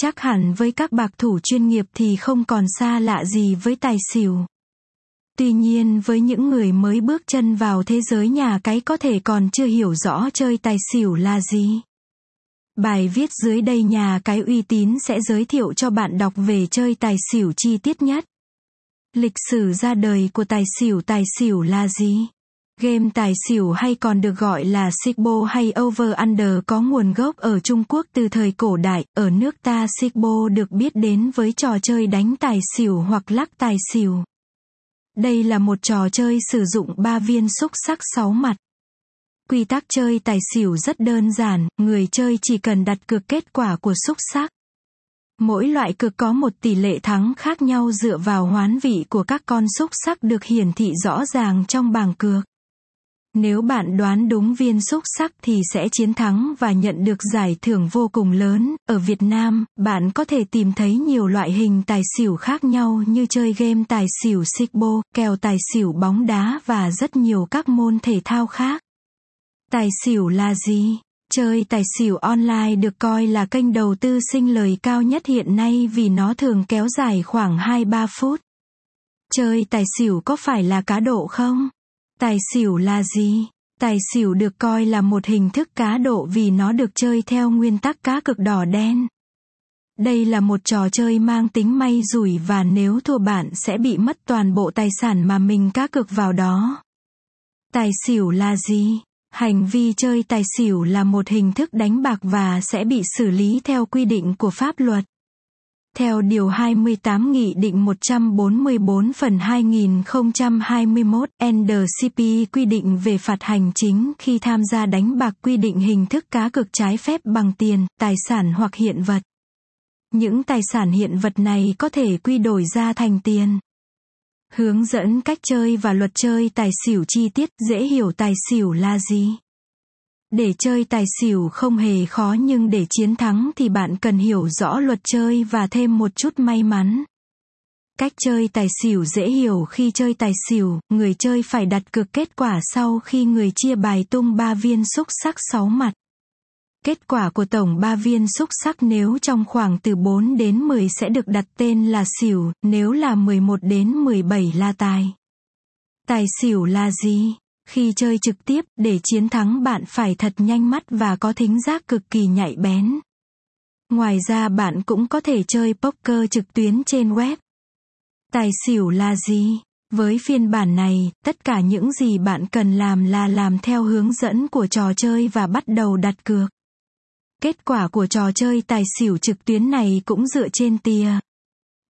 chắc hẳn với các bạc thủ chuyên nghiệp thì không còn xa lạ gì với tài xỉu. Tuy nhiên, với những người mới bước chân vào thế giới nhà cái có thể còn chưa hiểu rõ chơi tài xỉu là gì. Bài viết dưới đây nhà cái uy tín sẽ giới thiệu cho bạn đọc về chơi tài xỉu chi tiết nhất. Lịch sử ra đời của tài xỉu tài xỉu là gì? Game tài xỉu hay còn được gọi là Sigbo hay Over Under có nguồn gốc ở Trung Quốc từ thời cổ đại, ở nước ta Sigbo được biết đến với trò chơi đánh tài xỉu hoặc lắc tài xỉu. Đây là một trò chơi sử dụng ba viên xúc sắc sáu mặt. Quy tắc chơi tài xỉu rất đơn giản, người chơi chỉ cần đặt cược kết quả của xúc sắc. Mỗi loại cực có một tỷ lệ thắng khác nhau dựa vào hoán vị của các con xúc sắc được hiển thị rõ ràng trong bảng cược. Nếu bạn đoán đúng viên xúc sắc thì sẽ chiến thắng và nhận được giải thưởng vô cùng lớn. Ở Việt Nam, bạn có thể tìm thấy nhiều loại hình tài xỉu khác nhau như chơi game tài xỉu xích-bô, kèo tài xỉu bóng đá và rất nhiều các môn thể thao khác. Tài xỉu là gì? Chơi tài xỉu online được coi là kênh đầu tư sinh lời cao nhất hiện nay vì nó thường kéo dài khoảng 2-3 phút. Chơi tài xỉu có phải là cá độ không? Tài xỉu là gì? Tài xỉu được coi là một hình thức cá độ vì nó được chơi theo nguyên tắc cá cực đỏ đen. Đây là một trò chơi mang tính may rủi và nếu thua bạn sẽ bị mất toàn bộ tài sản mà mình cá cực vào đó. Tài xỉu là gì? Hành vi chơi tài xỉu là một hình thức đánh bạc và sẽ bị xử lý theo quy định của pháp luật. Theo Điều 28 Nghị định 144 phần 2021 NDCP quy định về phạt hành chính khi tham gia đánh bạc quy định hình thức cá cược trái phép bằng tiền, tài sản hoặc hiện vật. Những tài sản hiện vật này có thể quy đổi ra thành tiền. Hướng dẫn cách chơi và luật chơi tài xỉu chi tiết dễ hiểu tài xỉu là gì. Để chơi tài xỉu không hề khó nhưng để chiến thắng thì bạn cần hiểu rõ luật chơi và thêm một chút may mắn. Cách chơi tài xỉu dễ hiểu khi chơi tài xỉu, người chơi phải đặt cược kết quả sau khi người chia bài tung ba viên xúc sắc sáu mặt. Kết quả của tổng ba viên xúc sắc nếu trong khoảng từ 4 đến 10 sẽ được đặt tên là xỉu, nếu là 11 đến 17 là tài. Tài xỉu là gì? Khi chơi trực tiếp, để chiến thắng bạn phải thật nhanh mắt và có thính giác cực kỳ nhạy bén. Ngoài ra bạn cũng có thể chơi poker trực tuyến trên web. Tài xỉu là gì? Với phiên bản này, tất cả những gì bạn cần làm là làm theo hướng dẫn của trò chơi và bắt đầu đặt cược. Kết quả của trò chơi tài xỉu trực tuyến này cũng dựa trên tia.